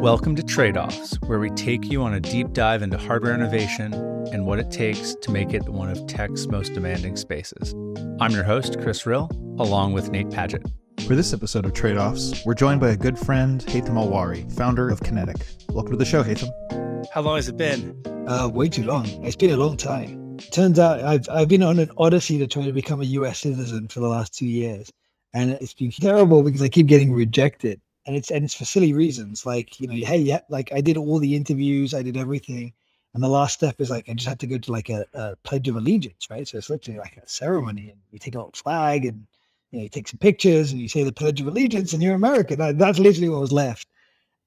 Welcome to Trade Offs, where we take you on a deep dive into hardware innovation and what it takes to make it one of tech's most demanding spaces. I'm your host, Chris Rill, along with Nate Paget. For this episode of Trade Offs, we're joined by a good friend, Haytham Elhawary, founder of Kinetic. Welcome to the show, Haytham. How long has it been? Uh, way too long. It's been a long time. Turns out I've I've been on an odyssey to try to become a U.S. citizen for the last two years, and it's been terrible because I keep getting rejected, and it's and it's for silly reasons. Like you know, hey, yeah, like I did all the interviews, I did everything, and the last step is like I just had to go to like a, a pledge of allegiance, right? So it's literally like a ceremony, and you take a little flag, and you know, you take some pictures, and you say the pledge of allegiance, and you're American. That, that's literally what was left.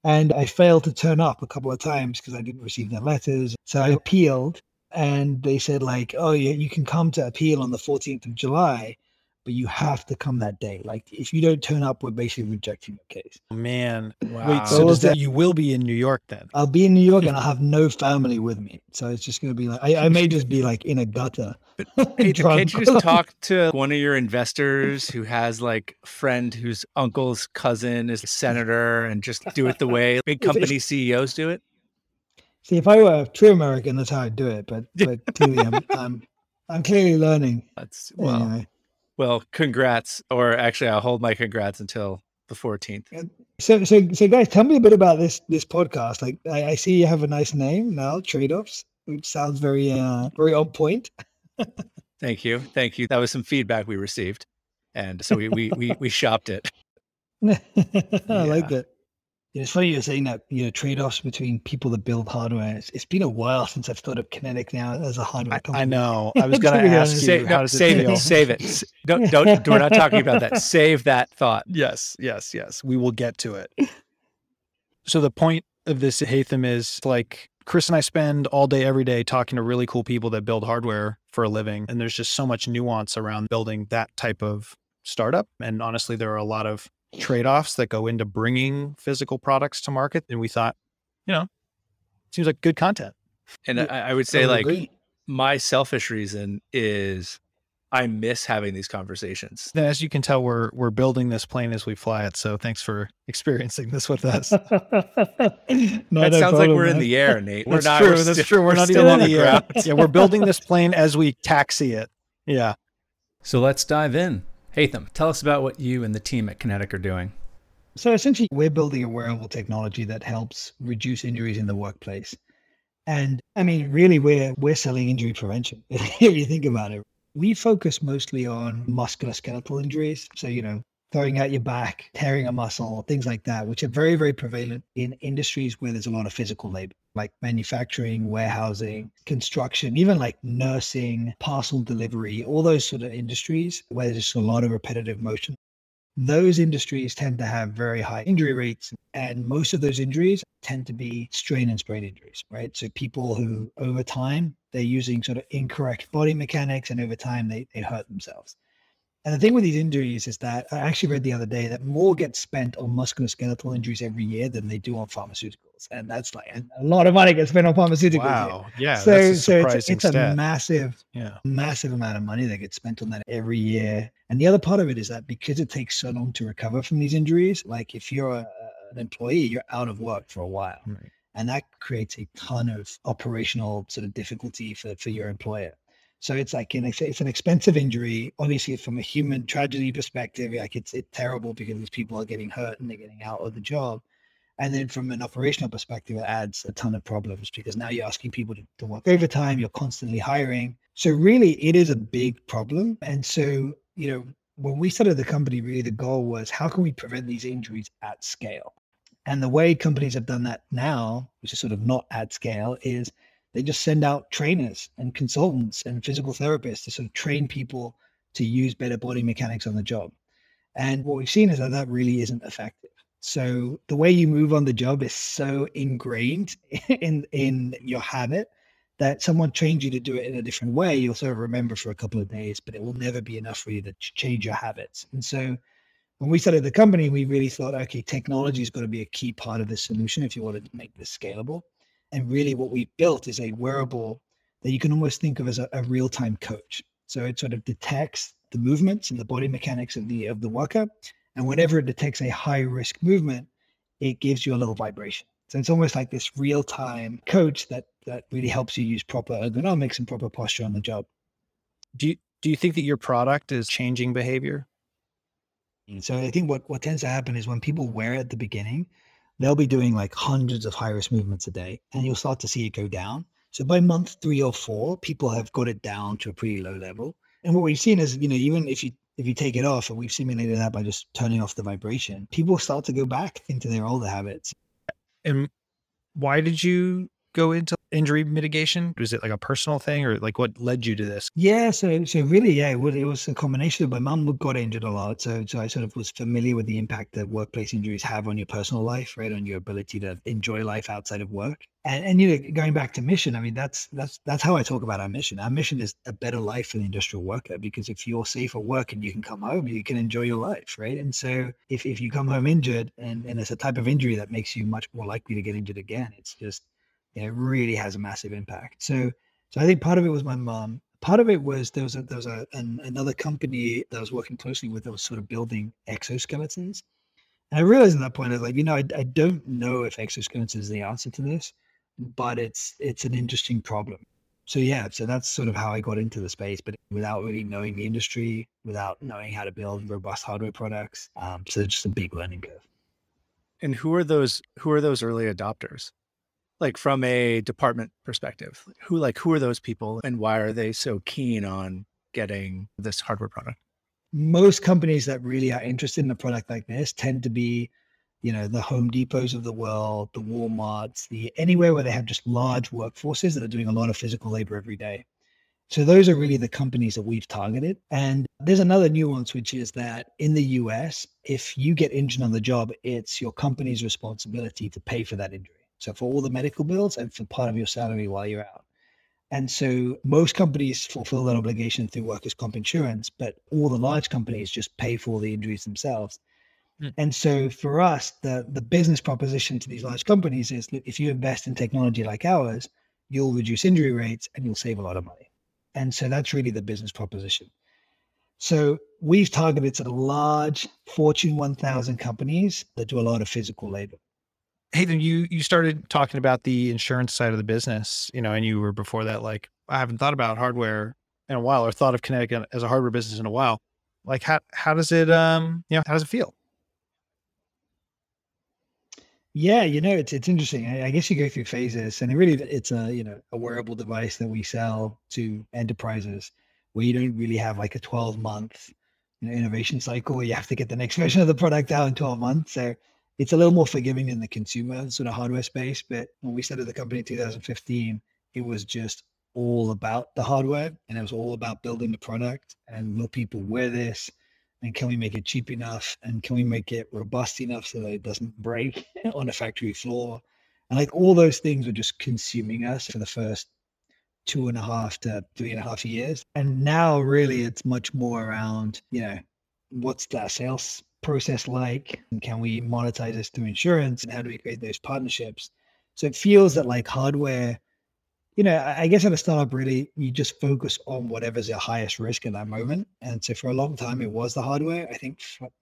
And I failed to turn up a couple of times because I didn't receive their letters. So I appealed and they said like, oh yeah, you can come to appeal on the 14th of July, but you have to come that day. Like if you don't turn up, we're basically rejecting your case. Oh, man, Wow. wait, So so does that that- you will be in New York then? I'll be in New York and I'll have no family with me. So it's just going to be like, I, I may just be like in a gutter. Hey, drunk. can't you just talk to one of your investors who has like a friend whose uncle's cousin is a senator and just do it the way big company CEOs do it? See, if I were a true American, that's how I'd do it. But, but clearly I'm, I'm, I'm clearly learning. That's well, Anyway. Well, congrats. Or actually, I'll hold my congrats until the 14th. So, so, so, guys, tell me a bit about this this podcast. Like, I, I see you have a nice name now, Trade Offs, which sounds very, uh, very on point. Thank you. Thank you. That was some feedback we received. And so we, we, we, we shopped it. I like that. Yeah, it's funny you're saying that. You know, trade offs between people that build hardware. It's, it's been a while since I've thought of Kinetic now as a hardware company. I know. I was going To to ask honest. you, Save, how no, does it save feel? it. Save it. Don't, don't, we're not talking about that. Save that thought. Yes, yes, yes. We will get to it. So the point of this Haytham is like Chris and I spend all day every day talking to really cool people that build hardware for a living and there's just so much nuance around building that type of startup and honestly there are a lot of trade-offs that go into bringing physical products to market and we thought, you know, seems like good content. And Yeah, I, I would say Totally like agree. my selfish reason is I miss having these conversations. Then as you can tell we're we're building this plane as we fly it. So thanks for experiencing this with us. No, that no sounds like we're in the air, Nate. We're that's not. true. We're that's still- true. We're, not still even on the the ground. yeah, we're building this plane as we taxi it. Yeah. So let's dive in. Haytham, tell us about what you and the team at Kinetic are doing. So essentially, we're building a wearable technology that helps reduce injuries in the workplace. And I mean, really, we're we're selling injury prevention. if you think about it, we focus mostly on musculoskeletal injuries. So you know, throwing out your back, tearing a muscle, things like that, which are very very prevalent in industries where there's a lot of physical labor, like manufacturing, warehousing, construction, even like nursing, parcel delivery, all those sort of industries where there's just a lot of repetitive motion. Those industries tend to have very high injury rates and most of those injuries tend to be strain and sprain injuries right? So people who over time they're using sort of incorrect body mechanics and over time they, they hurt themselves and the thing with these injuries is that i actually read the other day that more gets spent on musculoskeletal injuries every year than they do on pharmaceuticals and that's like a lot of money gets spent on pharmaceuticals here. Wow. Yeah. so, so it's, it's a massive yeah. massive amount of money that gets spent on that every year. And the other part of it is that because it takes so long to recover from these injuries, like if you're a, an employee, you're out of work for a while. Right. And that creates a ton of operational sort of difficulty for, for your employer. So it's like an, it's an expensive injury. Obviously, from a human tragedy perspective, like it's, it's terrible because these people are getting hurt and they're getting out of the job. And then from an operational perspective, it adds a ton of problems because now you're asking people to, to work overtime, you're constantly hiring. So really it is a big problem. And so, you know, when we started the company, really the goal was how can we prevent these injuries at scale? And the way companies have done that now, which is sort of not at scale, is they just send out trainers and consultants and physical therapists to sort of train people to use better body mechanics on the job. And what we've seen is that that really isn't effective. So the way you move on the job is so ingrained in in your habit that someone trains you to do it in a different way. You'll sort of remember for a couple of days, but it will never be enough for you to change your habits. And so when we started the company, we really thought, okay, technology is going to be a key part of the solution if you want to make this scalable. And really, what we built is a wearable that you can almost think of as a, a real-time coach. So it sort of detects the movements and the body mechanics of the of the worker, and whenever it detects a high-risk movement, it gives you a little vibration. So it's almost like this real time coach that that really helps you use proper ergonomics and proper posture on the job. Do you do you think that your product is changing behavior? So I think what what tends to happen is when people wear it at the beginning, they'll be doing like hundreds of high risk movements a day, and you'll start to see it go down. So by month three or four, people have got it down to a pretty low level. And what we've seen is, you know, even if you if you take it off, and we've simulated that by just turning off the vibration, people start to go back into their older habits. And why did you go into injury mitigation? Was it like a personal thing or like what led you to this? Yeah, so so really, yeah, it was, it was a combination of my mum got injured a lot, so so I sort of was familiar with the impact that workplace injuries have on your personal life, right, on your ability to enjoy life outside of work. And and you know, going back to mission, I mean, that's that's that's how I talk about our mission. Our mission is a better life for the industrial worker because if you're safe at work and you can come home, you can enjoy your life, right? And so if if you come home injured and and it's a type of injury that makes you much more likely to get injured again, it's just it really has a massive impact. So, so I think part of it was my mom. Part of it was there was a, there was a, an, another company that I was working closely with that was sort of building exoskeletons. And I realized at that point, I was like, you know, I, I don't know if exoskeletons is the answer to this, but it's it's an interesting problem. So yeah, so that's sort of how I got into the space, but without really knowing the industry, without knowing how to build robust hardware products. Um, so just a big learning curve. And who are those? Who are those early adopters? Like from a department perspective who like who are those people and why are they so keen on getting this hardware product? Most companies that really are interested in a product like this tend to be you know the home depots of the world the walmarts the anywhere where they have just large workforces that are doing a lot of physical labor every day. So those are really the companies that we've targeted. And there's another nuance which is that in the us if you get injured on the job it's your company's responsibility to pay for that injury so for all the medical bills and for part of your salary while you're out. And so most companies fulfill that obligation through workers' comp insurance, but all the large companies just pay for the injuries themselves. Mm. And so for us, the, the business proposition to these large companies is that if you invest in technology like ours, you'll reduce injury rates and you'll save a lot of money. And so that's really the business proposition. So we've targeted sort of large Fortune 1000 companies that do a lot of physical labor. Haytham, you you started talking about the insurance side of the business, you know, and you were before that like I haven't thought about hardware in a while or thought of Kinetic as a hardware business in a while. Like how how does it um you know how does it feel? Yeah, you know, it's it's interesting. I, I guess you go through phases, and it really it's a you know a wearable device that we sell to enterprises where you don't really have like a 12 month you know, innovation cycle you have to get the next version of the product out in 12 months. So it's a little more forgiving in the consumer sort of hardware space. But when we started the company in 2015, it was just all about the hardware and it was all about building the product and will people wear this and can we make it cheap enough and can we make it robust enough so that it doesn't break on a factory floor and like all those things were just consuming us for the first two and a half to three and a half years and now really it's much more around you know what's that sales process like? And can we monetize this through insurance? And how do we create those partnerships? So it feels that like hardware, you know, I guess at a startup, really, you just focus on whatever's your highest risk in that moment. And so for a long time, it was the hardware. I think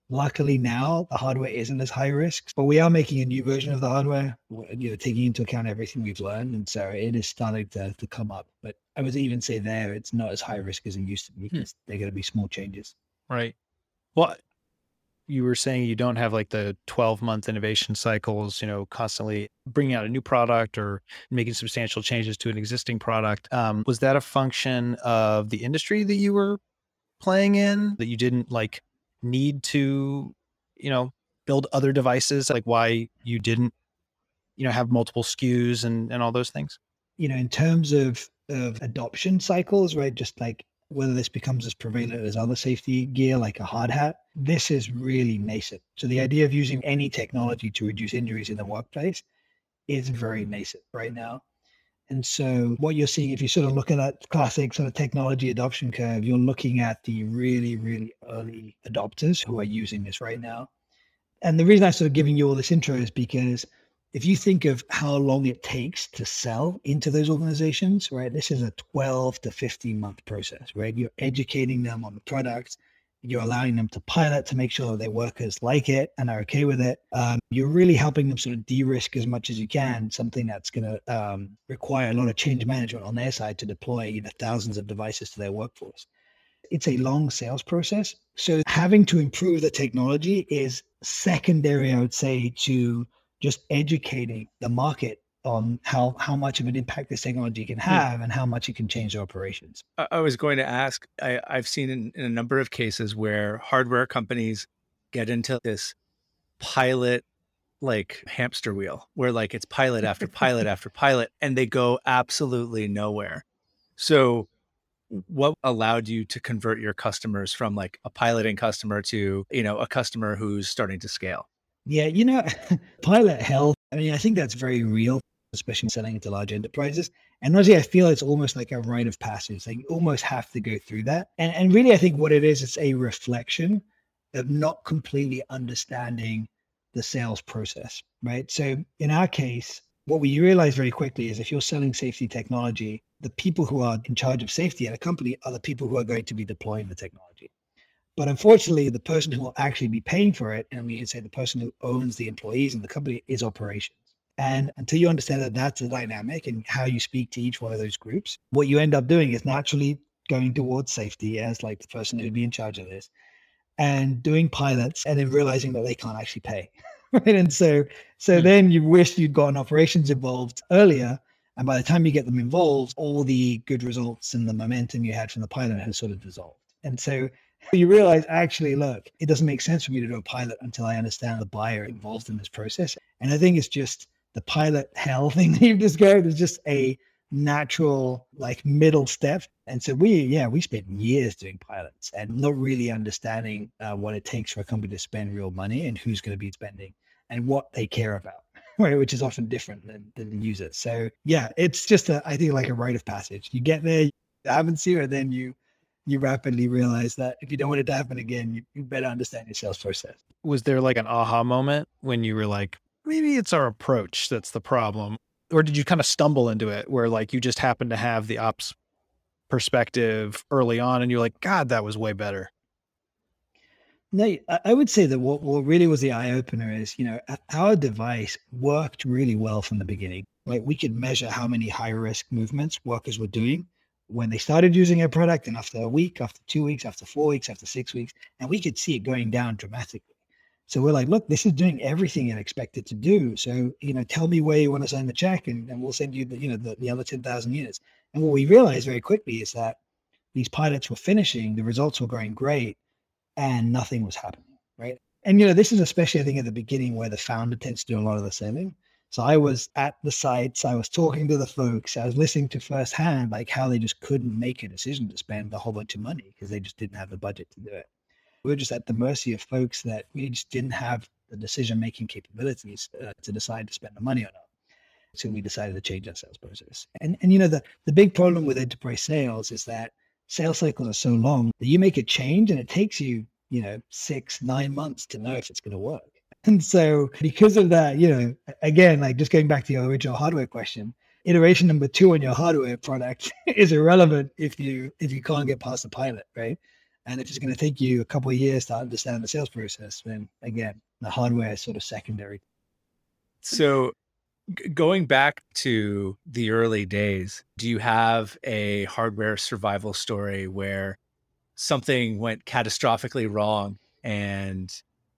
luckily now the hardware isn't as high risk, but we are making a new version of the hardware, you know, taking into account everything we've learned. And so it is starting to, to come up. But I would even say there, it's not as high risk as it used to be because hmm. they're going to be small changes. Right. Well, you were saying you don't have like the 12 month innovation cycles, you know, constantly bringing out a new product or making substantial changes to an existing product. Um, was that a function of the industry that you were playing in that you didn't like need to, you know, build other devices? Like why you didn't, you know, have multiple SKUs and, and all those things? You know, in terms of, of adoption cycles, right? Just like whether this becomes as prevalent as other safety gear like a hard hat, this is really nascent. So the idea of using any technology to reduce injuries in the workplace is very nascent right now. And so what you're seeing, if you sort of look at that classic sort of technology adoption curve, you're looking at the really, really early adopters who are using this right now. And the reason I'm sort of giving you all this intro is because if you think of how long it takes to sell into those organizations, right? This is a 12 to 15 month process, right? You're educating them on the product, You're allowing them to pilot to make sure that their workers like it and are okay with it. Um, you're really helping them sort of de-risk as much as you can something that's going to um, require a lot of change management on their side to deploy you know thousands of devices to their workforce. It's a long sales process, so having to improve the technology is secondary, I would say, to just educating the market on how how much of an impact this technology can hmm. have and how much it can change operations. I was going to ask. I, have seen in, in a number of cases where hardware companies get into this pilot like hamster wheel where like it's pilot after pilot after pilot and they go absolutely nowhere. So what allowed you to convert your customers from like a piloting customer to, you know, a customer who's starting to scale? Yeah, you know, pilot hell. I mean, I think that's very real especially selling to large enterprises. And honestly, I feel it's almost like a rite of passage. Like you almost have to go through that. And and really, I think what it is, it's a reflection of not completely understanding the sales process, right? So in our case, what we realize very quickly is if you're selling safety technology, the people who are in charge of safety at a company are the people who are going to be deploying the technology. But unfortunately, the person who will actually be paying for it, and we can say the person who owns the employees in the company is operations. And until you understand that that's the dynamic and how you speak to each one of those groups, what you end up doing is naturally going towards safety as like the person who'd be in charge of this and doing pilots and then realizing that they can't actually pay. right. And so so mm-hmm. then you wish you'd gotten operations involved earlier. And by the time you get them involved, all the good results and the momentum you had from the pilot has sort of dissolved. And so you realize actually, look, it doesn't make sense for me to do a pilot until I understand the buyer involved in this process. And I think it's just the pilot hell thing that you've described is just a natural like middle step. And so we yeah we spent years doing pilots and not really understanding uh, what it takes for a company to spend real money and who's going to be spending and what they care about right which is often different than, than the user. So yeah it's just a i think like a rite of passage. You get there you haven't seen it then you you rapidly realize that if you don't want it to happen again you, you better understand your sales process was there like an aha moment when you were like maybe it's our approach that's the problem. Or did you kind of stumble into it where like you just happen to have the ops perspective early on and you're like, God, that was way better? No, I would say that what, what really was the eye opener is, you know, our device worked really well from the beginning. Like we could measure how many high risk movements workers were doing when they started using our product and after a week, after two weeks, after four weeks, after six weeks, and we could see it going down dramatically. So we're like, look, this is doing everything it expected to do. So, you know, tell me where you want to sign the check and, and we'll send you the, you know, the, the other 10,000 units. And what we realized very quickly is that these pilots were finishing, the results were going great and nothing was happening. Right. And, you know, this is especially, I think, at the beginning where the founder tends to do a lot of the selling. So I was at the sites, I was talking to the folks, I was listening to firsthand like how they just couldn't make a decision to spend a whole bunch of money because they just didn't have the budget to do it we are just at the mercy of folks that we just didn't have the decision making capabilities uh, to decide to spend the money or not. So we decided to change our sales process. And and you know the the big problem with enterprise sales is that sales cycles are so long that you make a change and it takes you you know six nine months to know if it's going to work. And so because of that, you know, again, like just going back to your original hardware question, iteration number two on your hardware product is irrelevant if you if you can't get past the pilot, right? And if it's going to take you a couple of years to understand the sales process, then again, the hardware is sort of secondary. So, going back to the early days, do you have a hardware survival story where something went catastrophically wrong? And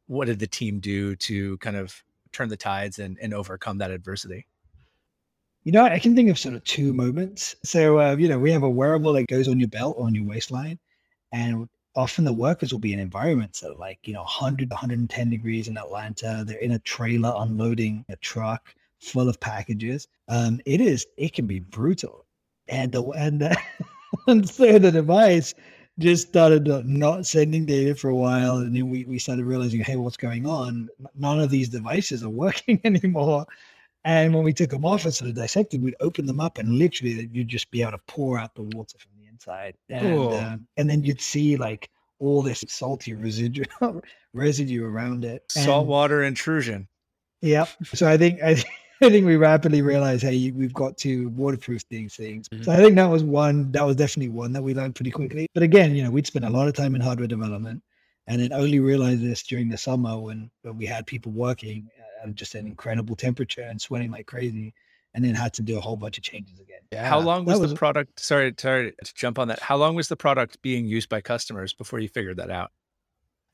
what did the team do to kind of turn the tides and, and overcome that adversity? You know, I can think of sort of two moments. So, uh, you know, we have a wearable that goes on your belt or on your waistline. And often the workers will be in environments that are like, you know, 100, 110 degrees in Atlanta. They're in a trailer unloading a truck full of packages. Um, it is, it can be brutal. And the, and, the, and so the device just started not sending data for a while. And then we, we started realizing, hey, what's going on? None of these devices are working anymore. And when we took them off and sort of dissected, we'd open them up and literally you'd just be able to pour out the water from the inside, and uh, and then you'd see like all this salty residue residue around it. Saltwater intrusion. Yeah. So I think I. I think we rapidly realized, hey, we've got to waterproof these things. Mm-hmm. So I think that was one, that was definitely one that we learned pretty quickly. But again, you know, we'd spent a lot of time in hardware development. And then only realized this during the summer when, when we had people working at just an incredible temperature and sweating like crazy, and then had to do a whole bunch of changes again. Yeah. How long was, was the product? Sorry, sorry to jump on that. How long was the product being used by customers before you figured that out?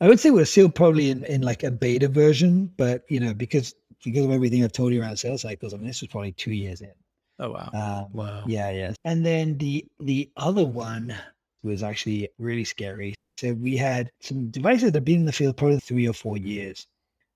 I would say we're still probably in, in like a beta version, but you know, because because of everything I've told you around sales cycles, I mean, this was probably two years in. Oh wow! Um, Wow. Yeah, yeah. And then the the other one was actually really scary. So we had some devices that had been in the field probably three or four years,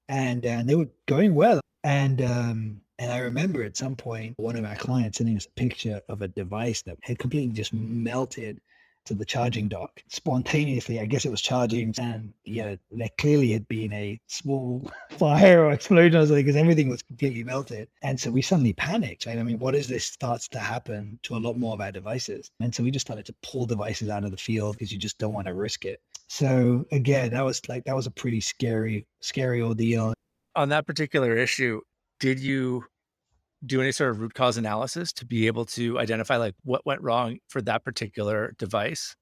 and and they were going well. And um, and I remember at some point one of our clients sending us a picture of a device that had completely just melted to the charging dock spontaneously. I guess it was charging, and yeah, there clearly had been a small fire or explosion or something because everything was completely melted. And so we suddenly panicked. Right? I mean, what is this starts to happen to a lot more of our devices? And so we just started to pull devices out of the field because you just don't want to risk it. So again, that was like that was a pretty scary, scary ordeal. On that particular issue, did you do any sort of root cause analysis to be able to identify like what went wrong for that particular device?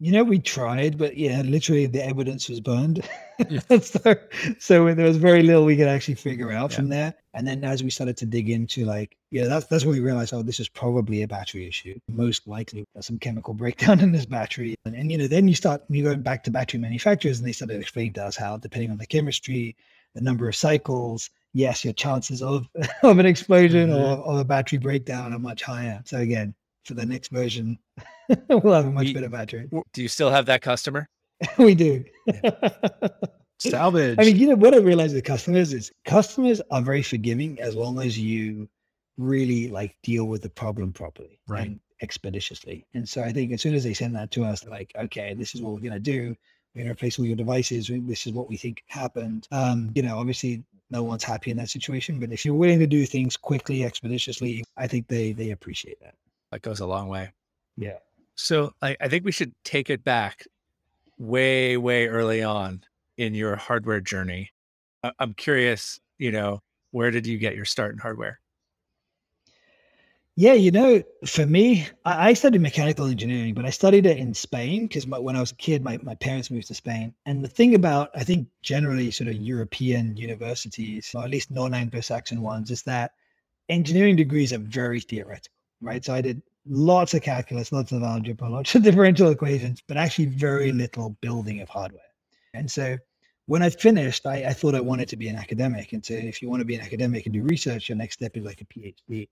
You know, we tried, but yeah, literally the evidence was burned. Yeah. so, so there was very little we could actually figure out Yeah. from there. And then as we started to dig into like, yeah, that's that's when we realized, oh, this is probably a battery issue. Most likely there's some chemical breakdown in this battery. And, and you know, then you start you go back to battery manufacturers and they started explaining to us how, depending on the chemistry, the number of cycles, yes, your chances of of an explosion or of a battery breakdown are much higher. So again, for the next version, we'll have a much We- better battery. Do you still have that customer? we do. Salvage. I mean, you know what I realize with customers is customers are very forgiving as long as you really like deal with the problem properly Right. and expeditiously. And so I think as soon as they send that to us, they're like, okay, this is what we're gonna do. We're gonna replace all your devices. This is what we think happened. Um, you know, obviously no one's happy in that situation, but if you're willing to do things quickly, expeditiously, I think they they appreciate that. That goes a long way. Yeah. So I, I think we should take it back way, way early on in your hardware journey. I- I'm curious, you know, where did you get your start in hardware? Yeah, you know, for me, I, I studied mechanical engineering, but I studied it in Spain because when I was a kid, my, my parents moved to Spain. And the thing about, I think, generally sort of European universities, or at least non Anglo Saxon ones, is that engineering degrees are very theoretical, right? So I did lots of calculus, lots of algebra, lots of differential equations, but actually very mm. little building of hardware. And so when I finished, I, I thought I wanted to be an academic. And so if you want to be an academic and do research, your next step is like a PhD.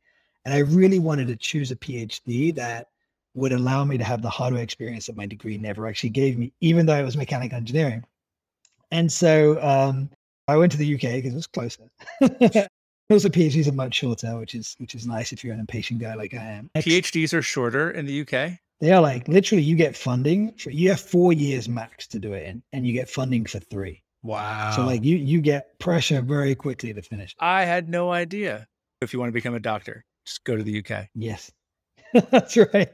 And I really wanted to choose a PhD that would allow me to have the hardware experience that my degree never actually gave me, even though it was mechanical engineering. And so um, I went to the UK because it was closer. also, PhDs are much shorter, which is which is nice if you're an impatient guy like I am. PhDs are shorter in the UK. They are like literally you get funding for you have four years max to do it in, and you get funding for three. wow. So like you you get pressure very quickly to finish. I had no idea. If you want to become a doctor, just go to the UK. Yes, that's right.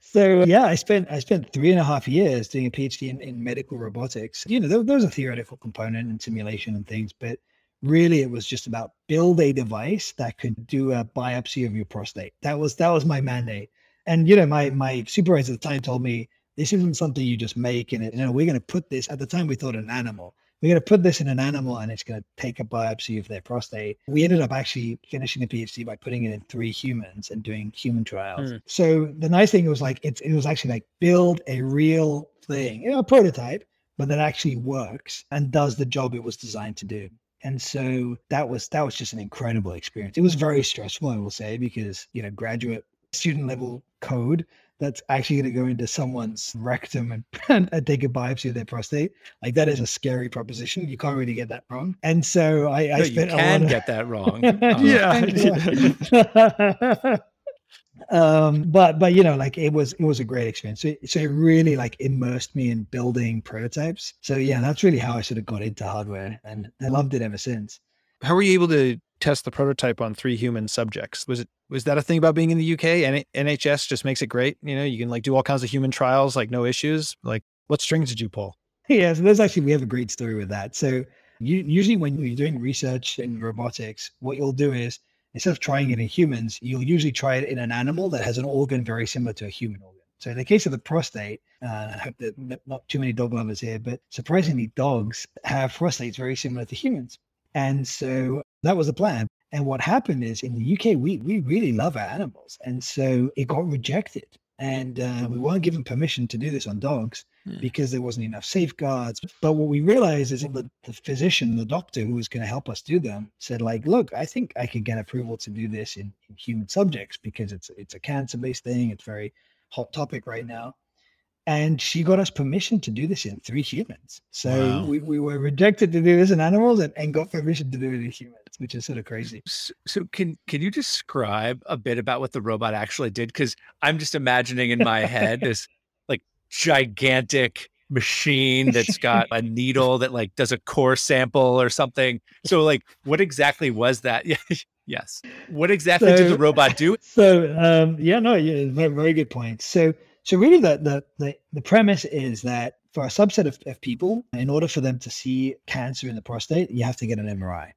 So yeah, I spent I spent three and a half years doing a PhD in, in medical robotics. You know, there, there was a theoretical component and simulation and things, but really it was just about build a device that could do a biopsy of your prostate. That was that was my mandate. And you know, my my supervisor at the time told me this isn't something you just make and it, you know, we're going to put this at the time we thought an animal. We're going to put this in an animal and it's going to take a biopsy of their prostate. We ended up actually finishing the PhD by putting it in three humans and doing human trials. Hmm. So the nice thing was like it's it was actually like build a real thing, you know, a prototype, but that actually works and does the job it was designed to do. And so that was that was just an incredible experience. It was very stressful, I will say, because you know, graduate student level code that's actually going to go into someone's rectum and, and, and take a biopsy of their prostate. Like that is a scary proposition. You can't really get that wrong. And so I, I No, you spent a lot can of get that wrong. Yeah. Uh, um but but you know like it was it was a great experience so, so it really like immersed me in building prototypes so yeah that's really how i sort of got into hardware and i loved it ever since How were you able to test the prototype on three human subjects? Was it was that a thing about being in the UK? and NHS just makes it great. You know, you can like do all kinds of human trials, like no issues. Like, what strings did you pull? yeah so there's actually we have a great story with that so you, usually when you're doing research in robotics what you'll do is instead of trying it in humans you'll usually try it in an animal that has an organ very similar to a human organ So in the case of the prostate, uh, I hope that not too many dog lovers here, but surprisingly, dogs have prostates very similar to humans. And so that was the plan. And what happened is in the UK, we, we really love our animals. And so it got rejected. And uh, we weren't given permission to do this on dogs yeah. Because there wasn't enough safeguards. But what we realized is the, the physician, the doctor who was going to help us do them, said, like, look, I think I can get approval to do this in, in human subjects because it's it's a cancer-based thing. It's very hot topic right now and she got us permission to do this in three humans. So wow. we, we were rejected to do this in animals and, and got permission to do it in humans, which is sort of crazy. So, so can can you describe a bit about what the robot actually did? Because I'm just imagining in my head this like gigantic machine that's got a needle that like does a core sample or something. So like what exactly was that? yes. What exactly so, did the robot do? So um yeah, no, yeah, very, very good point. So so really the, the, the, the premise is that for a subset of, of people, in order for them to see cancer in the prostate, you have to get an MRI.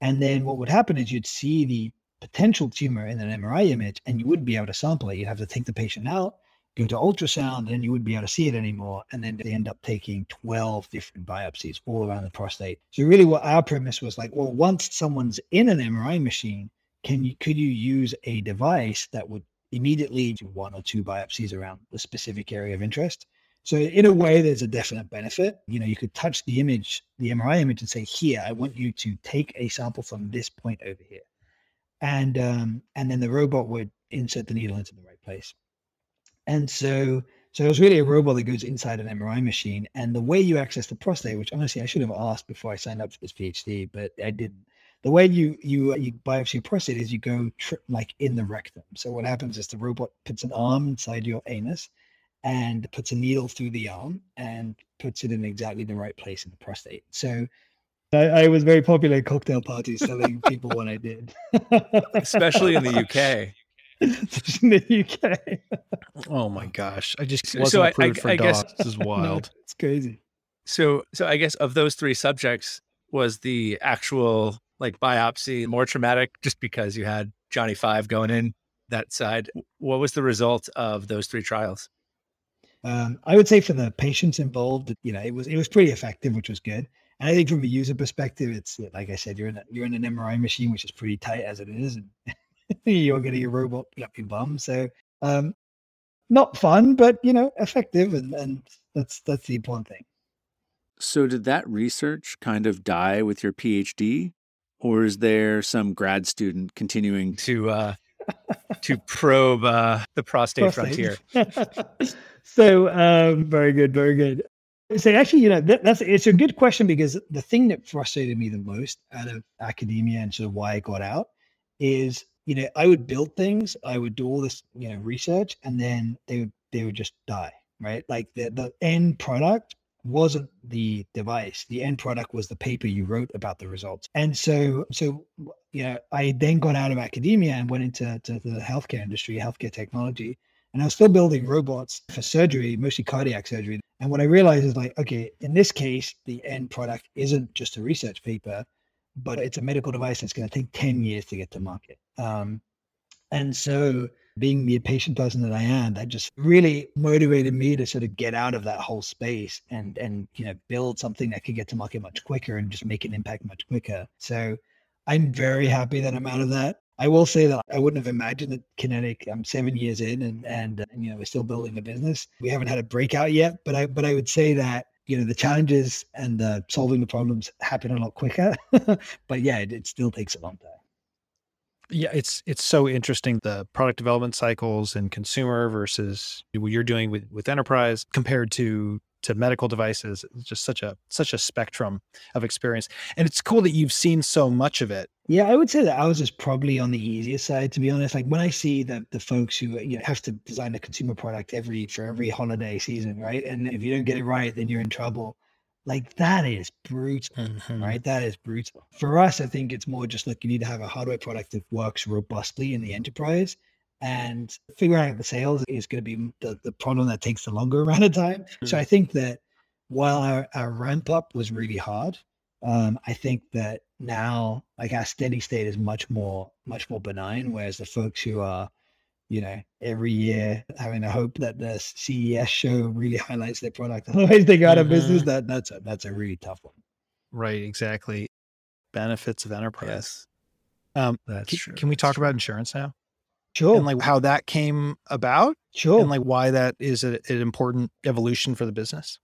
And then what would happen is you'd see the potential tumor in an MRI image and you wouldn't be able to sample it. You'd have to take the patient out, go to ultrasound, and you wouldn't be able to see it anymore. And then they end up taking 12 different biopsies all around the prostate. So really what our premise was like, well, once someone's in an MRI machine, can you could you use a device that would immediately do one or two biopsies around the specific area of interest. So in a way, there's a definite benefit. You know, you could touch the image, the MRI image, and say, "Here, I want you to take a sample from this point over here," and um, and then the robot would insert the needle into the right place. And so, so it was really a robot that goes inside an MRI machine. And the way you access the prostate, which honestly I should have asked before I signed up for this PhD, but I didn't, the way you you uh, you biopsy prostate is you go tri- like in the rectum. So what happens is the robot puts an arm inside your anus and puts a needle through the arm and puts it in exactly the right place in the prostate. So I, I was very popular at cocktail parties telling people what I did, especially in the UK. in the UK. oh my gosh! I just wasn't so approved I, I, for I dogs. Guess, this is wild. no, it's crazy. So, so I guess of those three subjects, was the actual like biopsy more traumatic just because you had Johnny Five going in that side. What was the result of those three trials? Um, I would say for the patients involved, you know, it was it was pretty effective, which was good. And I think from a user perspective, it's like I said, you're in a, you're in an MRI machine, which is pretty tight as it is, and you're getting a robot up your bum. So um, not fun, but you know, effective, and, and that's that's the important thing. So did that research kind of die with your PhD? or is there some grad student continuing to uh, to probe uh, the prostate, prostate. frontier? so um, very good, very good. So actually, you know, that, that's it's a good question because the thing that frustrated me the most out of academia and sort of why I got out is, you know, I would build things, I would do all this, you know, research, and then they would they would just die, right? Like the the end product wasn't the device. The end product was the paper you wrote about the results. And so, so you know, I then got out of academia and went into to the healthcare industry, healthcare technology, and I was still building robots for surgery, mostly cardiac surgery. And what I realized is like, okay, in this case, the end product isn't just a research paper, but it's a medical device that's going to take 10 years to get to market. Um, and so being the patient person that I am, that just really motivated me to sort of get out of that whole space and and you know build something that could get to market much quicker and just make an impact much quicker. So I'm very happy that I'm out of that. I will say that I wouldn't have imagined that Kinetic. I'm seven years in, and and, and you know we're still building the business. We haven't had a breakout yet, but I but I would say that you know the challenges and the solving the problems happen a lot quicker. but yeah, it, it still takes a long time. Yeah, it's it's so interesting the product development cycles and consumer versus what you're doing with with enterprise compared to to medical devices. It's just such a such a spectrum of experience, and it's cool that you've seen so much of it. Yeah, I would say that ours is probably on the easier side, to be honest. Like when I see that the folks who you know have to design a consumer product every for every holiday season, right? And if you don't get it right, then you're in trouble. Like that is brutal, mm-hmm. right? That is brutal. For us, I think it's more just like you need to have a hardware product that works robustly in the enterprise. And figuring out the sales is going to be the, the problem that takes the longer amount of time. Mm-hmm. So I think that while our, our ramp up was really hard, um, I think that now like our steady state is much more much more benign. Whereas the folks who are you know, every year having a hope that the CES show really highlights their product. Otherwise they go out of business. Mm-hmm. That that's a that's a really tough one. Right, exactly. Benefits of enterprise. Yes, Um, that's can, true. can we talk about insurance now? Sure. And like how that came about sure. and like why that is a, an important evolution for the business?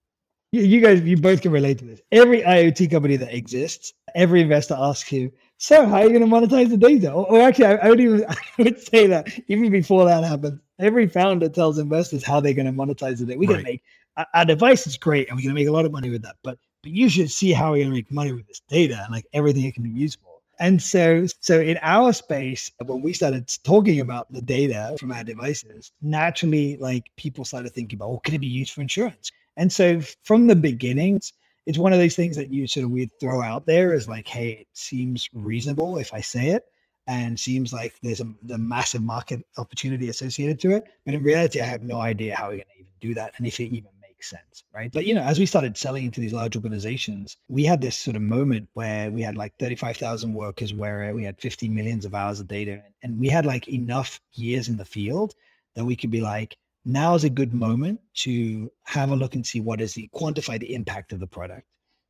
you, you guys, you both can relate to this. Every IoT company that exists, every investor asks you, so how are you going to monetize the data? Or, or actually, I, I would even I would say that even before that happens, every founder tells investors how they're going to monetize the data. We're going Right. to make our, our device is great, and we're going to make a lot of money with that. But but you should see how we're going to make money with this data and like everything it can be used for. And so, so in our space, when we started talking about the data from our devices, naturally, like people started thinking about, oh, well, can it be used for insurance? And so from the beginnings, it's one of those things that you sort of we throw out there as like, hey, it seems reasonable if I say it, and seems like there's a the massive market opportunity associated to it. But in reality, I have no idea how we're going to even do that, and if it even makes sense, right? But you know, as we started selling into these large organizations, we had this sort of moment where we had like 35,000 workers, where we had 50 millions of hours of data, and we had like enough years in the field that we could be like, now is a good moment to have a look and see what is the quantify the impact of the product.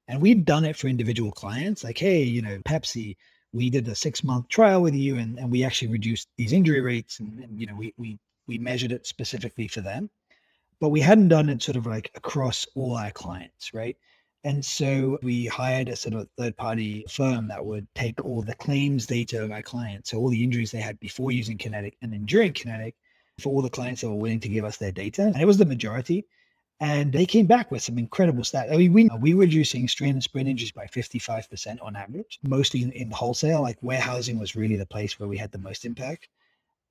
And we've done it for individual clients, like, hey, you know, Pepsi, we did a six month trial with you and, and we actually reduced these injury rates and, and you know, we, we we measured it specifically for them. But we hadn't done it sort of like across all our clients, right? And so we hired a sort of third party firm that would take all the claims data of our clients. So all the injuries they had before using Kinetic and then during Kinetic for all the clients that were willing to give us their data. And it was the majority. And they came back with some incredible stats. I mean, we, we were reducing strain and sprain injuries by 55% on average, mostly in, in wholesale. Like warehousing was really the place where we had the most impact.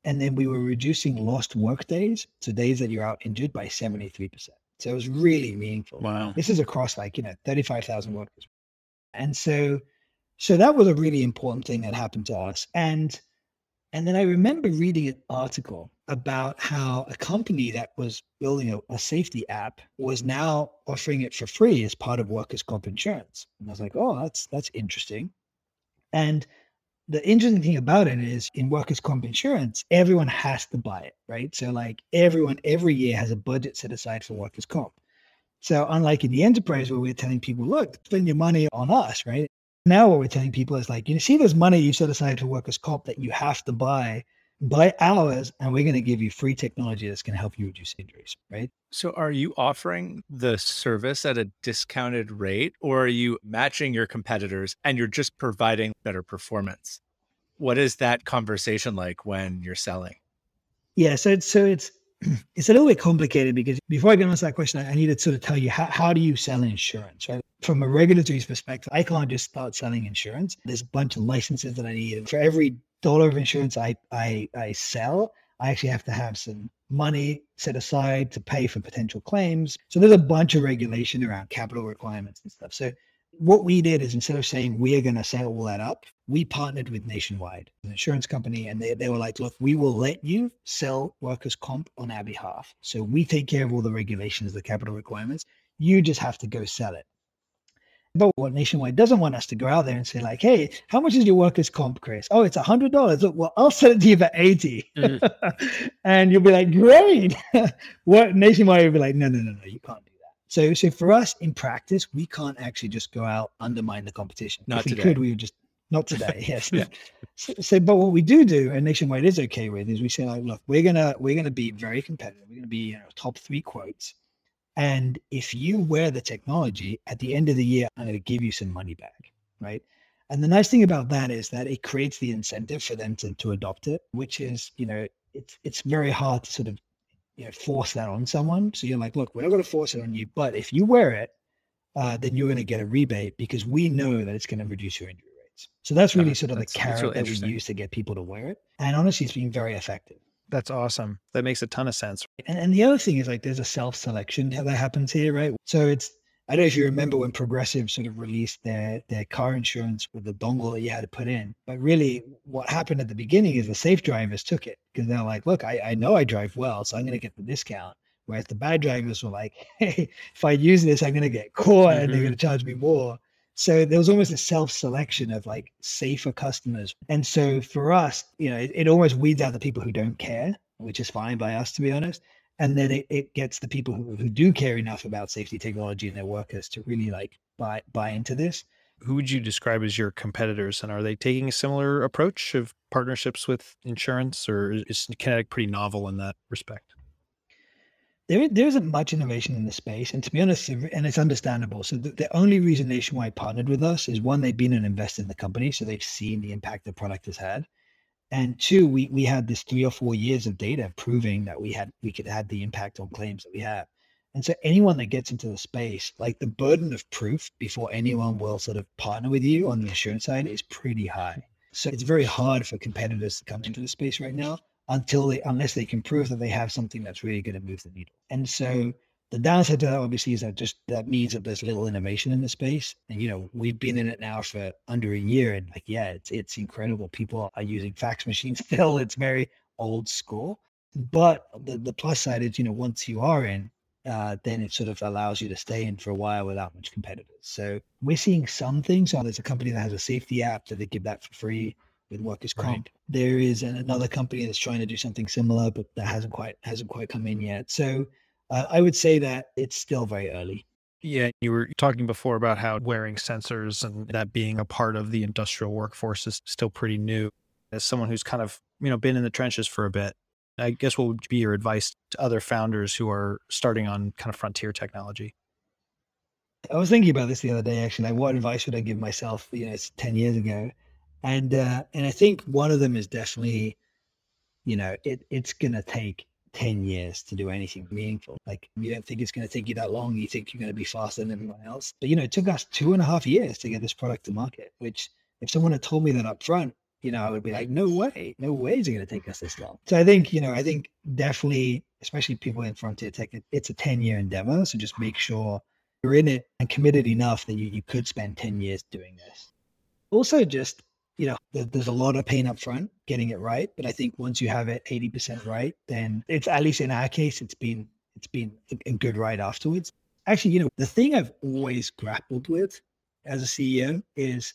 And then we were reducing lost work days, so days that you're out injured, by 73%. So it was really meaningful. Wow. This is across like, you know, 35,000 workers. And so, so that was a really important thing that happened to us. And, and then I remember reading an article about how a company that was building a, a safety app was now offering it for free as part of workers' comp insurance. And I was like, oh, that's, that's interesting. And the interesting thing about it is in workers' comp insurance, everyone has to buy it, right? So like everyone every year has a budget set aside for workers' comp. So unlike in the enterprise where we're telling people, look, spend your money on us, right? Now what we're telling people is like, you see there's money you set aside for workers' comp that you have to buy, buy ours, and we're going to give you free technology that's going to help you reduce injuries, right? So, are you offering the service at a discounted rate, or are you matching your competitors and you're just providing better performance? What is that conversation like when you're selling? Yeah, so it's so it's it's a little bit complicated because before I get answer that question, I need to sort of tell you how, how do you sell insurance, right? From a regulatory perspective, I can't just start selling insurance. There's a bunch of licenses that I need. For every dollar of insurance I, I I sell, I actually have to have some money set aside to pay for potential claims. So there's a bunch of regulation around capital requirements and stuff. So what we did is instead of saying we're going to set all that up, we partnered with Nationwide, an insurance company, and they, they were like, look, we will let you sell workers' comp on our behalf. So we take care of all the regulations, the capital requirements. You just have to go sell it. But what Nationwide doesn't want us to go out there and say, like, hey, how much is your workers' comp, Chris? Oh, it's a hundred dollars. Look, well, I'll sell it to you for 80. Mm. and you'll be like, great. what Nationwide will be like, no, no, no, no, you can't do that. So, so for us in practice, we can't actually just go out undermine the competition. Not if we today. could, we would just not today. Yes. Yeah. so, so, but what we do do, and Nationwide is okay with, is we say like, look, we're gonna we're gonna be very competitive. We're gonna be you know, top three quotes, and if you wear the technology at the end of the year, I'm gonna give you some money back, right? And the nice thing about that is that it creates the incentive for them to to adopt it, which is you know it's it's very hard to sort of you know force that on someone. So you're like, look, we're not gonna force it on you, but if you wear it, uh, then you're gonna get a rebate because we know that it's gonna reduce your injury rates. So that's really Uh, sort of the carrot really that we use to get people to wear it. And honestly, it's been very effective. That's awesome. That makes a ton of sense. And, and the other thing is like there's a self selection that happens here, right? So it's I don't know if you remember when Progressive sort of released their their car insurance with the dongle that you had to put in. But really, what happened at the beginning is the safe drivers took it because they're like, look, I, I know I drive well, so I'm going to get the discount. Whereas the bad drivers were like, hey, if I use this, I'm going to get caught and they're going to mm-hmm. charge me more. So there was almost a self selection of like safer customers. And so for us, you know, it, it almost weeds out the people who don't care which is fine by us, to be honest. And then it, it gets the people who, who do care enough about safety technology and their workers to really like buy buy into this. Who would you describe as your competitors, and are they taking a similar approach of partnerships with insurance, or is Kinetic pretty novel in that respect? There there isn't much innovation in the space, and to be honest, and it's understandable. So the, the only reason Nationwide partnered with us is one, they've been an investor in the company, so they've seen the impact the product has had, and two, we we had this three or four years of data proving that we had we could have the impact on claims that we have. And so anyone that gets into the space, like the burden of proof before anyone will sort of partner with you on the insurance side is pretty high. So it's very hard for competitors to come into the space right now until they unless they can prove that they have something that's really going to move the needle. And so the downside to that obviously is that just that means that there's little innovation in the space. And you know, we've been in it now for under a year and like, yeah, it's it's incredible. People are using fax machines still. It's very old school. But the, the plus side is, you know, once you are in, uh, then it sort of allows you to stay in for a while without much competitors. So we're seeing some things. So there's a company that has a safety app that they give that for free with workers comp. Right. There is another company that's trying to do something similar, but that hasn't quite hasn't quite come in yet. So uh, I would say that it's still very early. Yeah, you were talking before about how wearing sensors and that being a part of the industrial workforce is still pretty new. As someone who's kind of you know been in the trenches for a bit, I guess what would be your advice to other founders who are starting on kind of frontier technology? I was thinking about this the other day, actually. Like, what advice would I give myself? You know, it's ten years ago and uh, and I think one of them is definitely, you know, it it's gonna take ten years to do anything meaningful. Like you don't think it's gonna take you that long. You think you're gonna be faster than everyone else. But you know, it took us two and a half years to get this product to market. Which, if someone had told me that up front, you know, I would be like, no way, no way is it gonna take us this long. So I think, you know, I think definitely, especially people in frontier tech, it's a ten year endeavor. So just make sure you're in it and committed enough that you, you could spend 10 years doing this. Also, just there's a lot of pain up front getting it right. But I think once you have it 80% right, then it's at least in our case, it's been it's been a good ride afterwards. Actually, you know, the thing I've always grappled with as a CEO is,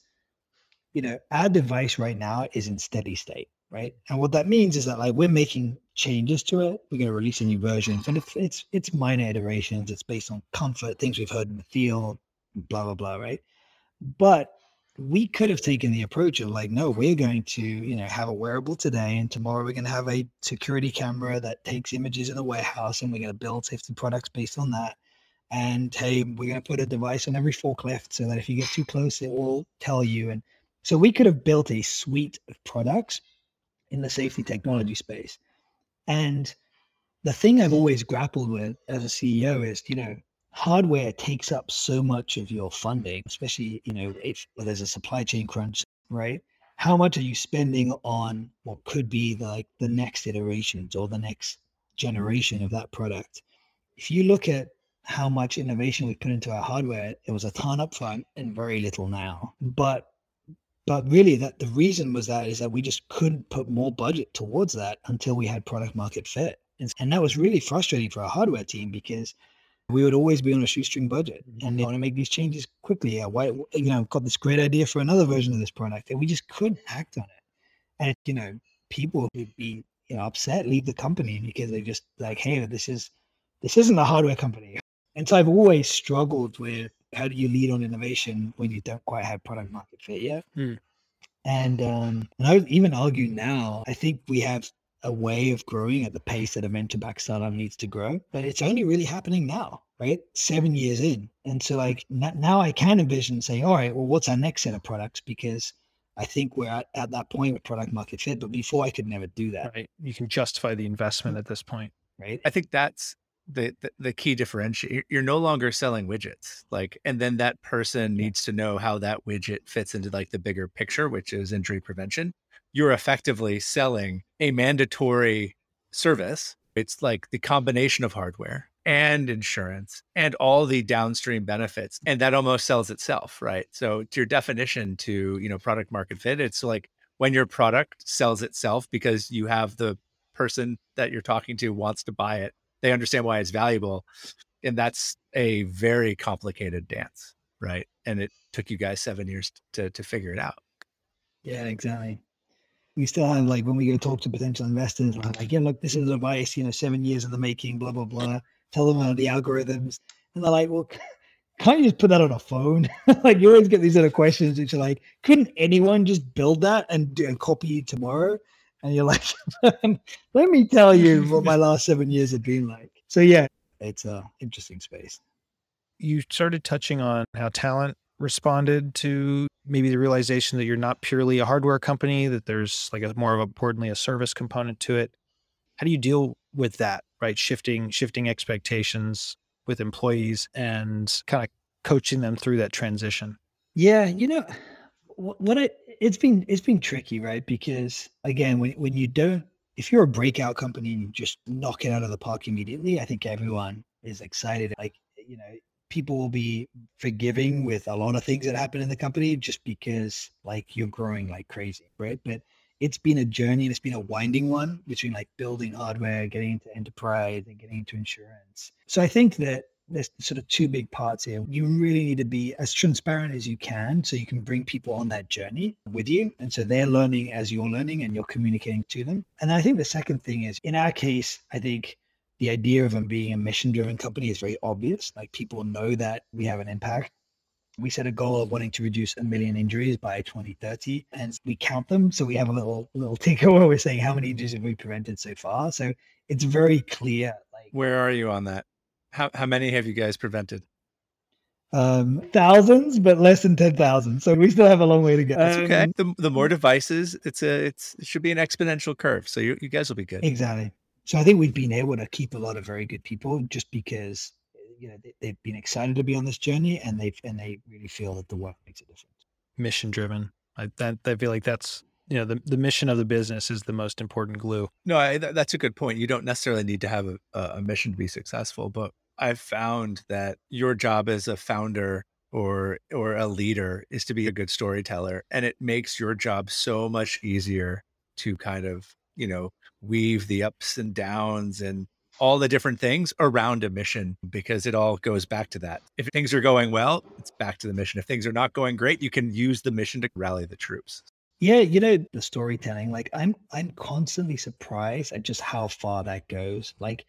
you know, our device right now is in steady state, right? And what that means is that like we're making changes to it. We're going to release a new version, and it's it's it's minor iterations. It's based on comfort, things we've heard in the field, blah blah blah, right? But we could have taken the approach of like, no, we're going to, you know, have a wearable today, and tomorrow we're going to have a security camera that takes images in the warehouse, and we're going to build safety products based on that. And hey, we're going to put a device on every forklift so that if you get too close, it will tell you. And so we could have built a suite of products in the safety technology space. And the thing I've always grappled with as a CEO is, you know, hardware takes up so much of your funding, especially, you know, if there's a supply chain crunch, right? How much are you spending on what could be the, like the next iterations or the next generation of that product? If you look at how much innovation we put into our hardware, it was a ton up front and very little now. But but really that the reason was that is that we just couldn't put more budget towards that until we had product market fit. And, and that was really frustrating for our hardware team because we would always be on a shoestring budget and they want to make these changes quickly. Yeah, why, you know, got this great idea for another version of this product and we just couldn't act on it. And, you know, people would be, you know, upset, leave the company because they just like, hey, this is, this isn't a hardware company. And so I've always struggled with how do you lead on innovation when you don't quite have product market fit yet? Hmm. And um, and I would even argue now, I think we have a way of growing at the pace that a venture back startup needs to grow, but it's only really happening now, right? Seven years in. And so, like, now I can envision saying, all right, well, what's our next set of products? Because I think we're at, at that point with product market fit, but before I could never do that. Right. You can justify the investment at this point. Right. I think that's the, the, the key differentiator. You're no longer selling widgets. Like, and then that person needs to know how that widget fits into like the bigger picture, which is injury prevention you're effectively selling a mandatory service. It's like the combination of hardware and insurance and all the downstream benefits. And that almost sells itself, right? So to your definition to, you know, product market fit, it's like when your product sells itself because you have the person that you're talking to wants to buy it. They understand why it's valuable. And that's a very complicated dance, right? And it took you guys seven years to to figure it out. Yeah, exactly. We still have like when we go talk to potential investors, we're like, yeah, look, this is advice, you know, seven years in the making, blah blah blah. Tell them about the algorithms, and they're like, well, can't you just put that on a phone? like you always get these other questions, which are like, couldn't anyone just build that and do, and copy tomorrow? And you're like, let me tell you what my last seven years have been like. So yeah, it's a interesting space. You started touching on how talent responded to maybe the realization that you're not purely a hardware company, that there's like a more of importantly a service component to it. How do you deal with that, right? Shifting shifting expectations with employees and kind of coaching them through that transition? Yeah, you know, what I it's been it's been tricky, right? Because again, when when you don't if you're a breakout company and you just knock it out of the park immediately, I think everyone is excited. Like, you know, people will be forgiving with a lot of things that happen in the company just because like you're growing like crazy, right? But it's been a journey and it's been a winding one between like building hardware, getting into enterprise, and getting into insurance. So I think that there's sort of two big parts here. You really need to be as transparent as you can so you can bring people on that journey with you. And so they're learning as you're learning and you're communicating to them. And I think the second thing is in our case, I think the idea of them being a mission driven company is very obvious. Like people know that we have an impact we set a goal of wanting to reduce a million injuries by 2030, and we count them. So we have a little little ticker where we're saying how many injuries have we prevented so far. So it's very clear. Like where are you on that? How how many have you guys prevented? Um, thousands, but less than ten thousand. So we still have a long way to go. That's okay. Um, the, the more devices, it's a it's it should be an exponential curve. So you you guys will be good. Exactly. So I think we've been able to keep a lot of very good people just because you know they, have been excited to be on this journey and they and they really feel that the work makes a difference. Mission driven. I that i feel like that's you know the, the mission of the business is the most important glue. No I, that's a good point. You don't necessarily need to have a, a mission to be successful but i've found that your job as a founder or or a leader is to be a good storyteller and it makes your job so much easier to kind of you know weave the ups and downs and all the different things around a mission because it all goes back to that. If things are going well, it's back to the mission. If things are not going great, you can use the mission to rally the troops. Yeah, you know, the storytelling, like I'm I'm constantly surprised at just how far that goes. Like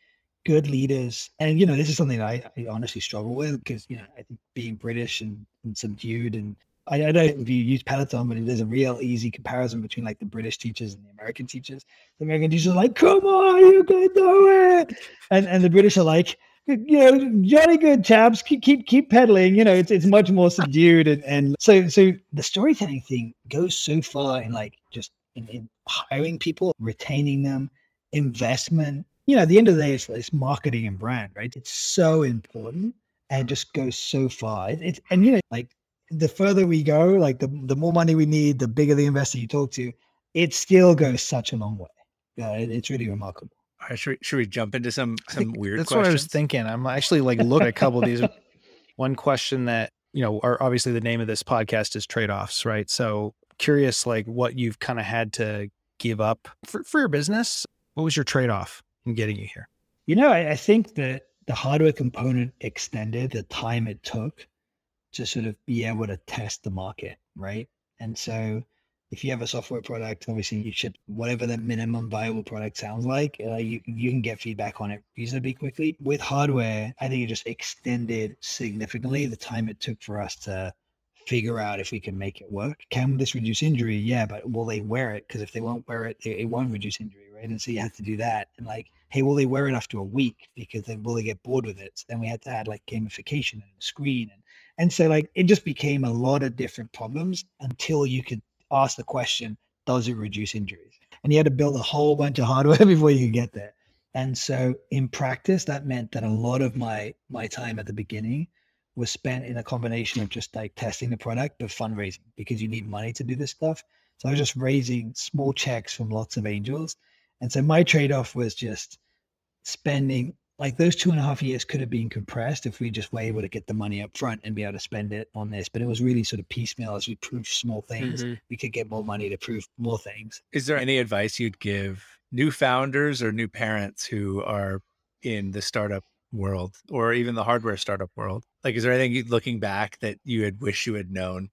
good leaders, and you know, this is something I, I honestly struggle with because you know, I think being British and, and subdued and I, I don't if you use Peloton, but there's a real easy comparison between like the British teachers and the American teachers. The American teachers are like, "Come on, you can do it," and and the British are like, you know, jolly good chaps, keep keep keep pedaling. You know, it's it's much more subdued, and and so so the storytelling thing goes so far in like just in, in hiring people, retaining them, investment. You know, at the end of the day, it's, it's marketing and brand, right? It's so important and just goes so far. It's and you know, like the further we go, like the the more money we need, the bigger the investor you talk to, it still goes such a long way. Yeah, it, it's really remarkable. All right, should we, should we jump into some some weird? That's questions? what I was thinking. I'm actually like look at a couple of these. One question that you know, are obviously the name of this podcast is trade offs, right? So curious, like what you've kind of had to give up for for your business. What was your trade off in getting you here? You know, I, I think that the hardware component extended the time it took to sort of be able to test the market, right? And so if you have a software product, obviously you should whatever the minimum viable product sounds like, uh, you you can get feedback on it reasonably quickly. With hardware, I think it just extended significantly the time it took for us to figure out if we can make it work. Can this reduce injury? Yeah, but will they wear it? Because if they won't wear it, it, won't reduce injury, right? And so you have to do that. And like, hey, will they wear it after a week? Because then will they get bored with it? So then we had to add like gamification and screen and and so like it just became a lot of different problems until you could ask the question, does it reduce injuries? And you had to build a whole bunch of hardware before you could get there. And so in practice, that meant that a lot of my my time at the beginning was spent in a combination of just like testing the product but fundraising because you need money to do this stuff. So I was just raising small checks from lots of angels. And so my trade-off was just spending like those two and a half years could have been compressed if we just were able to get the money up front and be able to spend it on this. But it was really sort of piecemeal as we proved small things. Mm-hmm. We could get more money to prove more things. Is there any advice you'd give new founders or new parents who are in the startup world or even the hardware startup world? Like, is there anything looking back that you had wish you had known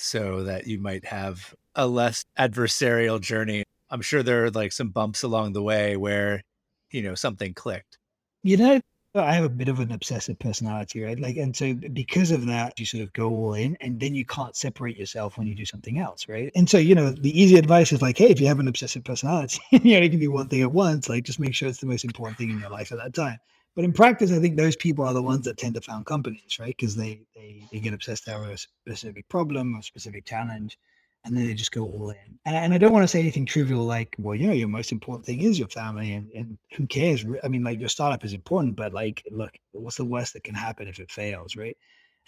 so that you might have a less adversarial journey. I'm sure there are like some bumps along the way where, you know, something clicked. You know, I have a bit of an obsessive personality, right? Like, and so because of that, you sort of go all in, and then you can't separate yourself when you do something else, right? And so, you know, the easy advice is like, hey, if you have an obsessive personality, you know, you can do one thing at once. Like, just make sure it's the most important thing in your life at that time. But in practice, I think those people are the ones that tend to found companies, right? Because they, they they get obsessed over a specific problem or specific challenge, and then they just go all in. And, and I don't want to say anything trivial like, well, you know, your most important thing is your family, and, and who cares? I mean, like your startup is important, but like, look, what's the worst that can happen if it fails, right?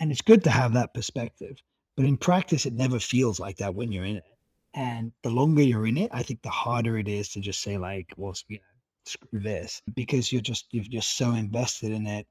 And it's good to have that perspective, but in practice, it never feels like that when you're in it. And the longer you're in it, I think the harder it is to just say like, well, you know, screw this, because you're just you're just so invested in it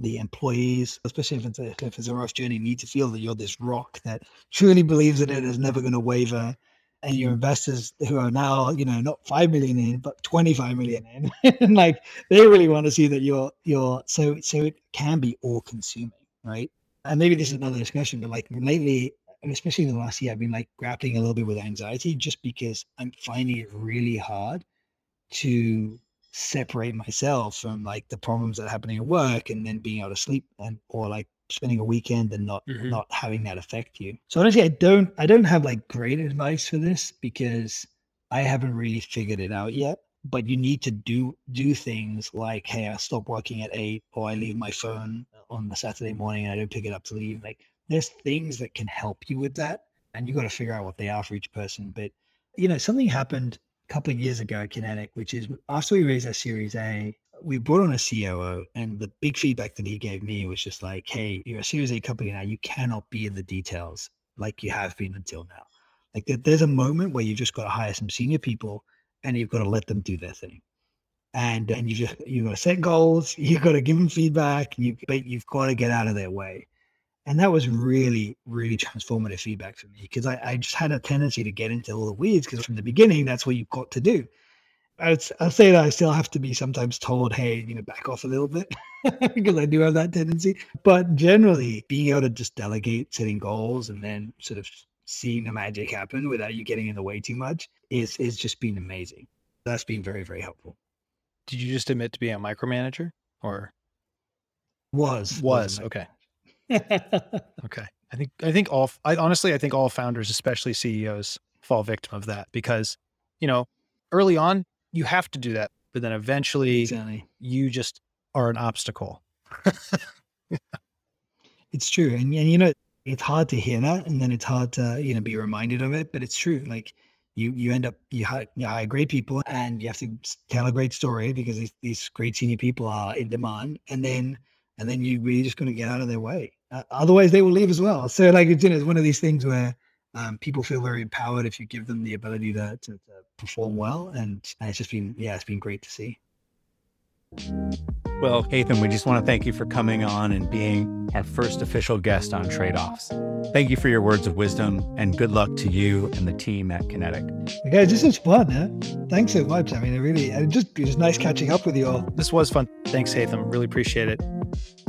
the employees, especially if it's a, if it's a rough journey, need to feel that you're this rock that truly believes that it is never going to waver. And your mm-hmm. investors who are now, you know, not five million in, but 25 million in, like they really want to see that you're you're so so it can be all consuming, right? And maybe this is another discussion, but like lately, and especially in the last year, I've been like grappling a little bit with anxiety just because I'm finding it really hard to separate myself from like the problems that are happening at work and then being able to sleep and or like spending a weekend and not mm-hmm. not having that affect you. So honestly, I don't I don't have like great advice for this because I haven't really figured it out yet. But you need to do do things like, hey, I stop working at eight, or I leave my phone on the Saturday morning and I don't pick it up to leave. Like there's things that can help you with that, and you got to figure out what they are for each person. But you know, something happened couple of years ago at Kinetic, which is after we raised our Series A, we brought on a COO, and the big feedback that he gave me was just like, "Hey, you're a Series A company now. You cannot be in the details like you have been until now. Like there's a moment where you just got to hire some senior people, and you've got to let them do their thing." And and you just you've got to set goals. you've got to give them feedback. You but you've got to get out of their way. And that was really, really transformative feedback for me because I, I, just had a tendency to get into all the weeds because from the beginning, that's what you've got to do. I'd, I'll say that I still have to be sometimes told, hey, you know, back off a little bit because I do have that tendency. But generally, being able to just delegate setting goals and then sort of seeing the magic happen without you getting in the way too much is is just been amazing. That's been very, very helpful. Did you just admit to being a micromanager or was was okay okay. I think I think all I honestly I think all founders, especially CEOs, fall victim of that because, you know, early on you have to do that, but then eventually exactly. you just are an obstacle. it's true. And, and you know, it's hard to hear that and then it's hard to, you know, be reminded of it, but it's true. Like you you end up you hire, you hire great people and you have to tell a great story because these, these great senior people are in demand and then and then you really just going to get out of their way uh, otherwise, they will leave as well. So, like, it's, you know, it's one of these things where um, people feel very empowered if you give them the ability to, to, to perform well. And, and it's just been, yeah, it's been great to see. Well, Haytham, we just want to thank you for coming on and being our first official guest on Trade Offs. Thank you for your words of wisdom and good luck to you and the team at Kinetic. Guys, this was fun. Huh? Thanks so much. I mean, it really, it just, it was nice catching up with you all. This was fun. Thanks, Haytham. Really appreciate it you